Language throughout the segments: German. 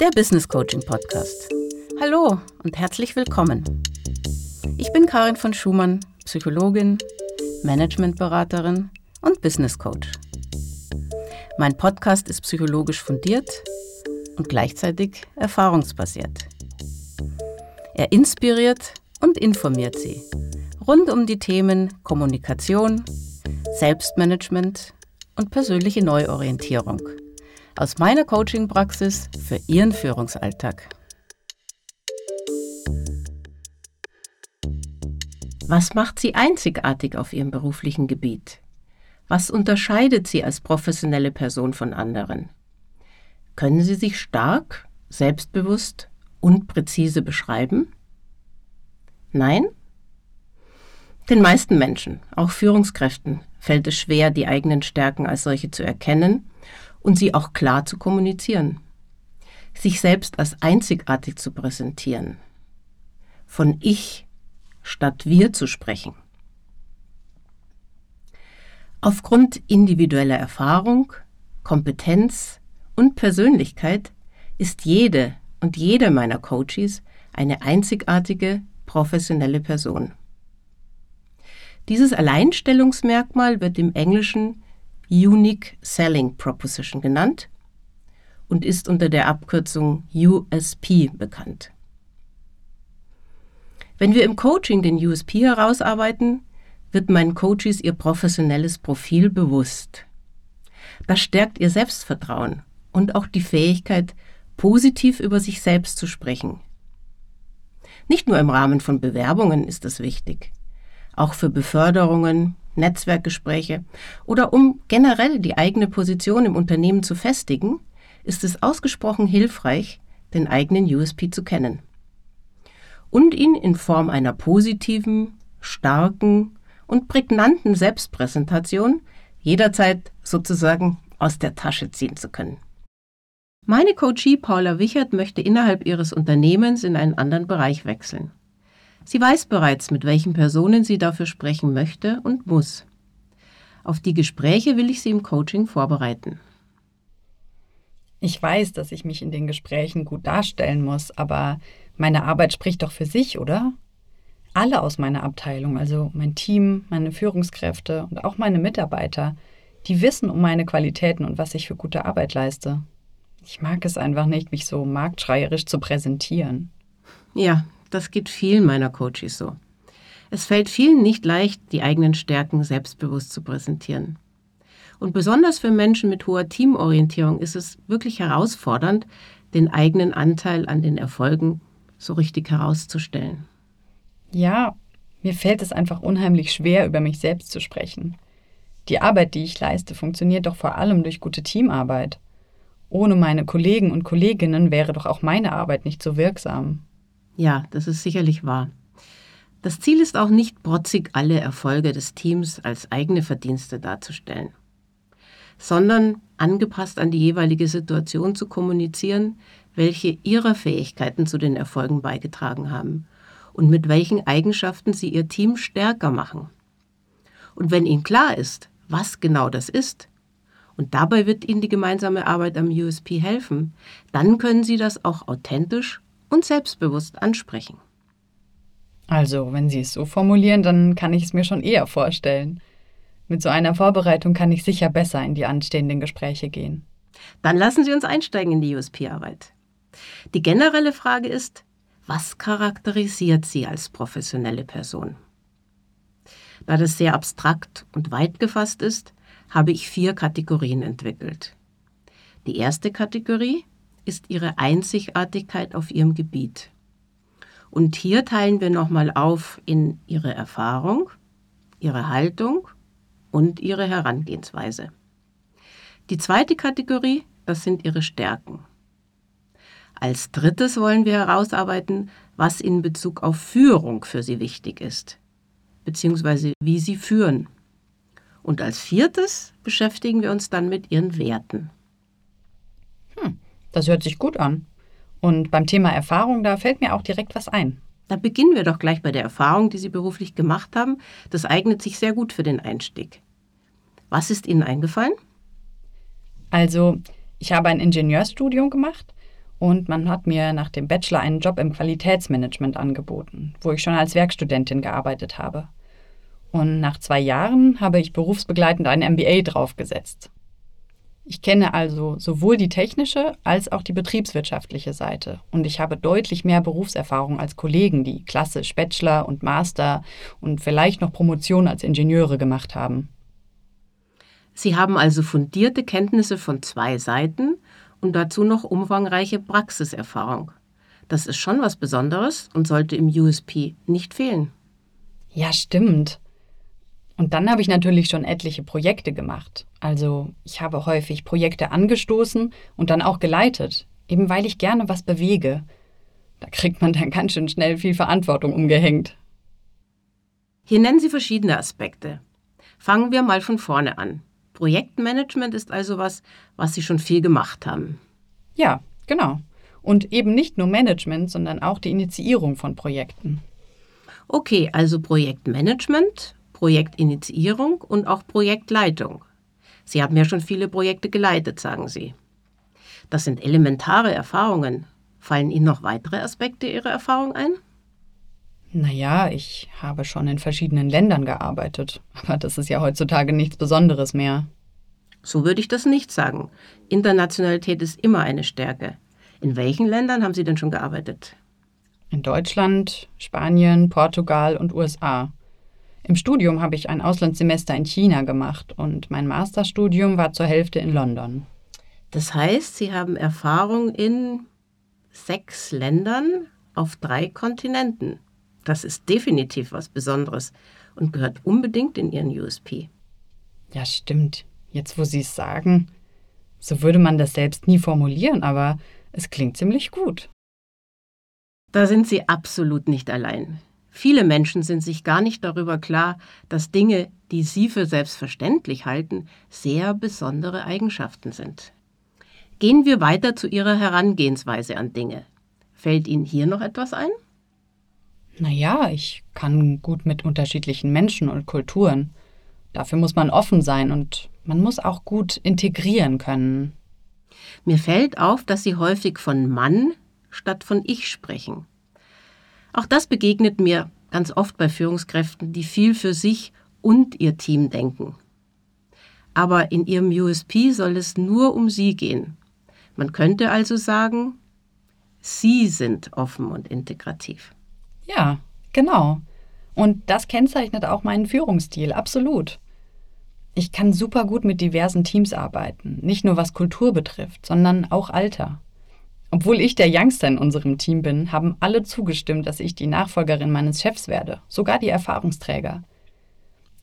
der Business Coaching Podcast. Hallo und herzlich willkommen. Ich bin Karin von Schumann, Psychologin, Managementberaterin und Business Coach. Mein Podcast ist psychologisch fundiert und gleichzeitig erfahrungsbasiert. Er inspiriert und informiert Sie rund um die Themen Kommunikation, Selbstmanagement und persönliche Neuorientierung aus meiner Coaching-Praxis für Ihren Führungsalltag. Was macht Sie einzigartig auf Ihrem beruflichen Gebiet? Was unterscheidet Sie als professionelle Person von anderen? Können Sie sich stark, selbstbewusst und präzise beschreiben? Nein? Den meisten Menschen, auch Führungskräften, fällt es schwer, die eigenen Stärken als solche zu erkennen und sie auch klar zu kommunizieren. Sich selbst als einzigartig zu präsentieren. Von ich statt wir zu sprechen. Aufgrund individueller Erfahrung, Kompetenz und Persönlichkeit ist jede und jeder meiner Coaches eine einzigartige professionelle Person. Dieses Alleinstellungsmerkmal wird im Englischen Unique Selling Proposition genannt und ist unter der Abkürzung USP bekannt. Wenn wir im Coaching den USP herausarbeiten, wird meinen Coaches ihr professionelles Profil bewusst. Das stärkt ihr Selbstvertrauen und auch die Fähigkeit, positiv über sich selbst zu sprechen. Nicht nur im Rahmen von Bewerbungen ist das wichtig, auch für Beförderungen, Netzwerkgespräche oder um generell die eigene Position im Unternehmen zu festigen, ist es ausgesprochen hilfreich, den eigenen USP zu kennen und ihn in Form einer positiven, starken und prägnanten Selbstpräsentation jederzeit sozusagen aus der Tasche ziehen zu können. Meine Coachie Paula Wichert möchte innerhalb ihres Unternehmens in einen anderen Bereich wechseln. Sie weiß bereits, mit welchen Personen sie dafür sprechen möchte und muss. Auf die Gespräche will ich sie im Coaching vorbereiten. Ich weiß, dass ich mich in den Gesprächen gut darstellen muss, aber meine Arbeit spricht doch für sich, oder? Alle aus meiner Abteilung, also mein Team, meine Führungskräfte und auch meine Mitarbeiter, die wissen um meine Qualitäten und was ich für gute Arbeit leiste. Ich mag es einfach nicht, mich so marktschreierisch zu präsentieren. Ja, das geht vielen meiner Coaches so. Es fällt vielen nicht leicht, die eigenen Stärken selbstbewusst zu präsentieren. Und besonders für Menschen mit hoher Teamorientierung ist es wirklich herausfordernd, den eigenen Anteil an den Erfolgen so richtig herauszustellen. Ja, mir fällt es einfach unheimlich schwer, über mich selbst zu sprechen. Die Arbeit, die ich leiste, funktioniert doch vor allem durch gute Teamarbeit. Ohne meine Kollegen und Kolleginnen wäre doch auch meine Arbeit nicht so wirksam. Ja, das ist sicherlich wahr. Das Ziel ist auch nicht protzig alle Erfolge des Teams als eigene Verdienste darzustellen, sondern angepasst an die jeweilige Situation zu kommunizieren, welche ihrer Fähigkeiten zu den Erfolgen beigetragen haben und mit welchen Eigenschaften sie ihr Team stärker machen. Und wenn ihnen klar ist, was genau das ist, und dabei wird ihnen die gemeinsame Arbeit am USP helfen, dann können sie das auch authentisch und selbstbewusst ansprechen. Also, wenn Sie es so formulieren, dann kann ich es mir schon eher vorstellen. Mit so einer Vorbereitung kann ich sicher besser in die anstehenden Gespräche gehen. Dann lassen Sie uns einsteigen in die USP-Arbeit. Die generelle Frage ist, was charakterisiert Sie als professionelle Person? Da das sehr abstrakt und weit gefasst ist, habe ich vier Kategorien entwickelt. Die erste Kategorie ist Ihre Einzigartigkeit auf Ihrem Gebiet. Und hier teilen wir nochmal auf in Ihre Erfahrung, Ihre Haltung und Ihre Herangehensweise. Die zweite Kategorie, das sind Ihre Stärken. Als drittes wollen wir herausarbeiten, was in Bezug auf Führung für Sie wichtig ist, beziehungsweise wie Sie führen. Und als viertes beschäftigen wir uns dann mit Ihren Werten. Das hört sich gut an. Und beim Thema Erfahrung, da fällt mir auch direkt was ein. Da beginnen wir doch gleich bei der Erfahrung, die Sie beruflich gemacht haben. Das eignet sich sehr gut für den Einstieg. Was ist Ihnen eingefallen? Also, ich habe ein Ingenieurstudium gemacht und man hat mir nach dem Bachelor einen Job im Qualitätsmanagement angeboten, wo ich schon als Werkstudentin gearbeitet habe. Und nach zwei Jahren habe ich berufsbegleitend ein MBA draufgesetzt. Ich kenne also sowohl die technische als auch die betriebswirtschaftliche Seite und ich habe deutlich mehr Berufserfahrung als Kollegen, die klassisch Bachelor und Master und vielleicht noch Promotion als Ingenieure gemacht haben. Sie haben also fundierte Kenntnisse von zwei Seiten und dazu noch umfangreiche Praxiserfahrung. Das ist schon was Besonderes und sollte im USP nicht fehlen. Ja, stimmt. Und dann habe ich natürlich schon etliche Projekte gemacht. Also ich habe häufig Projekte angestoßen und dann auch geleitet, eben weil ich gerne was bewege. Da kriegt man dann ganz schön schnell viel Verantwortung umgehängt. Hier nennen Sie verschiedene Aspekte. Fangen wir mal von vorne an. Projektmanagement ist also was, was Sie schon viel gemacht haben. Ja, genau. Und eben nicht nur Management, sondern auch die Initiierung von Projekten. Okay, also Projektmanagement Projektinitiierung und auch Projektleitung. Sie haben ja schon viele Projekte geleitet, sagen Sie. Das sind elementare Erfahrungen. Fallen Ihnen noch weitere Aspekte Ihrer Erfahrung ein? Naja, ich habe schon in verschiedenen Ländern gearbeitet, aber das ist ja heutzutage nichts Besonderes mehr. So würde ich das nicht sagen. Internationalität ist immer eine Stärke. In welchen Ländern haben Sie denn schon gearbeitet? In Deutschland, Spanien, Portugal und USA. Im Studium habe ich ein Auslandssemester in China gemacht und mein Masterstudium war zur Hälfte in London. Das heißt, Sie haben Erfahrung in sechs Ländern auf drei Kontinenten. Das ist definitiv was Besonderes und gehört unbedingt in Ihren USP. Ja, stimmt. Jetzt, wo Sie es sagen, so würde man das selbst nie formulieren, aber es klingt ziemlich gut. Da sind Sie absolut nicht allein. Viele Menschen sind sich gar nicht darüber klar, dass Dinge, die sie für selbstverständlich halten, sehr besondere Eigenschaften sind. Gehen wir weiter zu Ihrer Herangehensweise an Dinge. Fällt Ihnen hier noch etwas ein? Naja, ich kann gut mit unterschiedlichen Menschen und Kulturen. Dafür muss man offen sein und man muss auch gut integrieren können. Mir fällt auf, dass Sie häufig von Mann statt von Ich sprechen. Auch das begegnet mir ganz oft bei Führungskräften, die viel für sich und ihr Team denken. Aber in ihrem USP soll es nur um sie gehen. Man könnte also sagen, sie sind offen und integrativ. Ja, genau. Und das kennzeichnet auch meinen Führungsstil, absolut. Ich kann super gut mit diversen Teams arbeiten, nicht nur was Kultur betrifft, sondern auch Alter. Obwohl ich der Youngster in unserem Team bin, haben alle zugestimmt, dass ich die Nachfolgerin meines Chefs werde, sogar die Erfahrungsträger.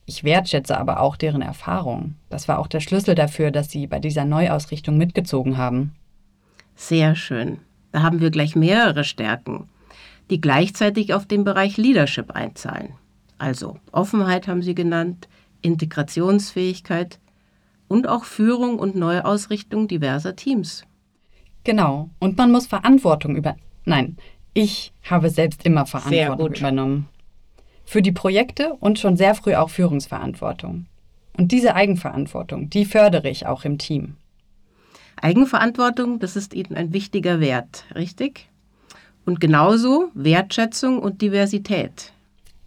Ich wertschätze aber auch deren Erfahrung. Das war auch der Schlüssel dafür, dass sie bei dieser Neuausrichtung mitgezogen haben. Sehr schön. Da haben wir gleich mehrere Stärken, die gleichzeitig auf den Bereich Leadership einzahlen. Also Offenheit haben Sie genannt, Integrationsfähigkeit und auch Führung und Neuausrichtung diverser Teams. Genau. Und man muss Verantwortung über. Nein, ich habe selbst immer Verantwortung übernommen. Für die Projekte und schon sehr früh auch Führungsverantwortung. Und diese Eigenverantwortung, die fördere ich auch im Team. Eigenverantwortung, das ist Ihnen ein wichtiger Wert, richtig? Und genauso Wertschätzung und Diversität.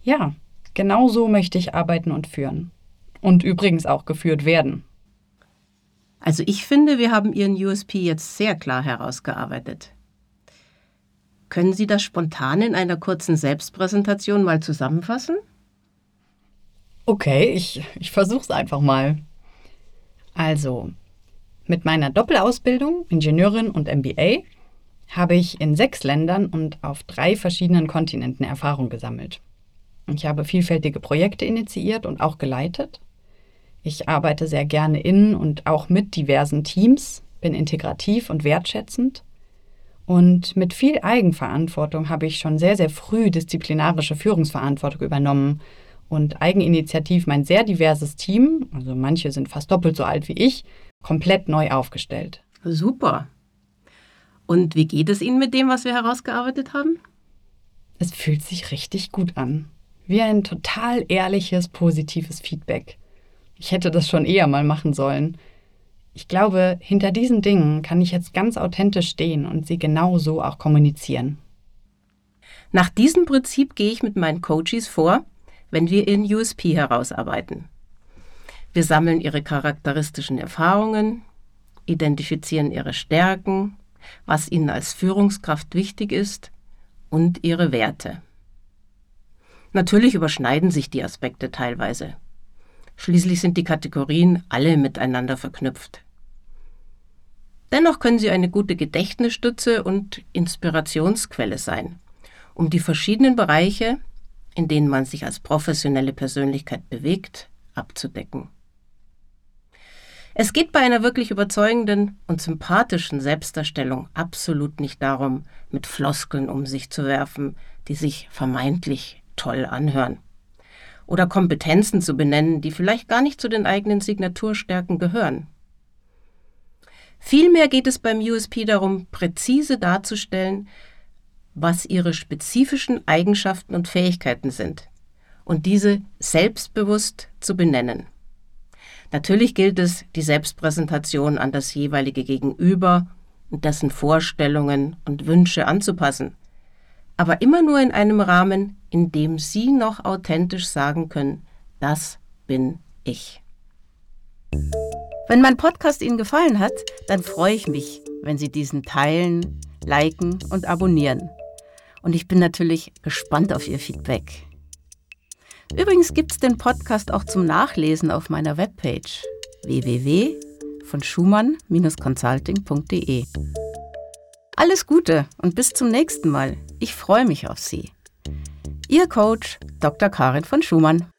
Ja, genau so möchte ich arbeiten und führen. Und übrigens auch geführt werden. Also ich finde, wir haben Ihren USP jetzt sehr klar herausgearbeitet. Können Sie das spontan in einer kurzen Selbstpräsentation mal zusammenfassen? Okay, ich, ich versuche es einfach mal. Also, mit meiner Doppelausbildung, Ingenieurin und MBA, habe ich in sechs Ländern und auf drei verschiedenen Kontinenten Erfahrung gesammelt. Ich habe vielfältige Projekte initiiert und auch geleitet ich arbeite sehr gerne in und auch mit diversen Teams, bin integrativ und wertschätzend. Und mit viel Eigenverantwortung habe ich schon sehr, sehr früh disziplinarische Führungsverantwortung übernommen und eigeninitiativ mein sehr diverses Team, also manche sind fast doppelt so alt wie ich, komplett neu aufgestellt. Super. Und wie geht es Ihnen mit dem, was wir herausgearbeitet haben? Es fühlt sich richtig gut an. Wie ein total ehrliches, positives Feedback. Ich hätte das schon eher mal machen sollen. Ich glaube, hinter diesen Dingen kann ich jetzt ganz authentisch stehen und sie genau so auch kommunizieren. Nach diesem Prinzip gehe ich mit meinen Coaches vor, wenn wir ihren USP herausarbeiten. Wir sammeln ihre charakteristischen Erfahrungen, identifizieren ihre Stärken, was ihnen als Führungskraft wichtig ist und ihre Werte. Natürlich überschneiden sich die Aspekte teilweise. Schließlich sind die Kategorien alle miteinander verknüpft. Dennoch können sie eine gute Gedächtnisstütze und Inspirationsquelle sein, um die verschiedenen Bereiche, in denen man sich als professionelle Persönlichkeit bewegt, abzudecken. Es geht bei einer wirklich überzeugenden und sympathischen Selbstdarstellung absolut nicht darum, mit Floskeln um sich zu werfen, die sich vermeintlich toll anhören. Oder Kompetenzen zu benennen, die vielleicht gar nicht zu den eigenen Signaturstärken gehören. Vielmehr geht es beim USP darum, präzise darzustellen, was ihre spezifischen Eigenschaften und Fähigkeiten sind und diese selbstbewusst zu benennen. Natürlich gilt es, die Selbstpräsentation an das jeweilige Gegenüber und dessen Vorstellungen und Wünsche anzupassen, aber immer nur in einem Rahmen, in dem Sie noch authentisch sagen können, das bin ich. Wenn mein Podcast Ihnen gefallen hat, dann freue ich mich, wenn Sie diesen teilen, liken und abonnieren. Und ich bin natürlich gespannt auf Ihr Feedback. Übrigens gibt es den Podcast auch zum Nachlesen auf meiner Webpage www.schumann-consulting.de. Alles Gute und bis zum nächsten Mal. Ich freue mich auf Sie. Ihr Coach Dr. Karin von Schumann.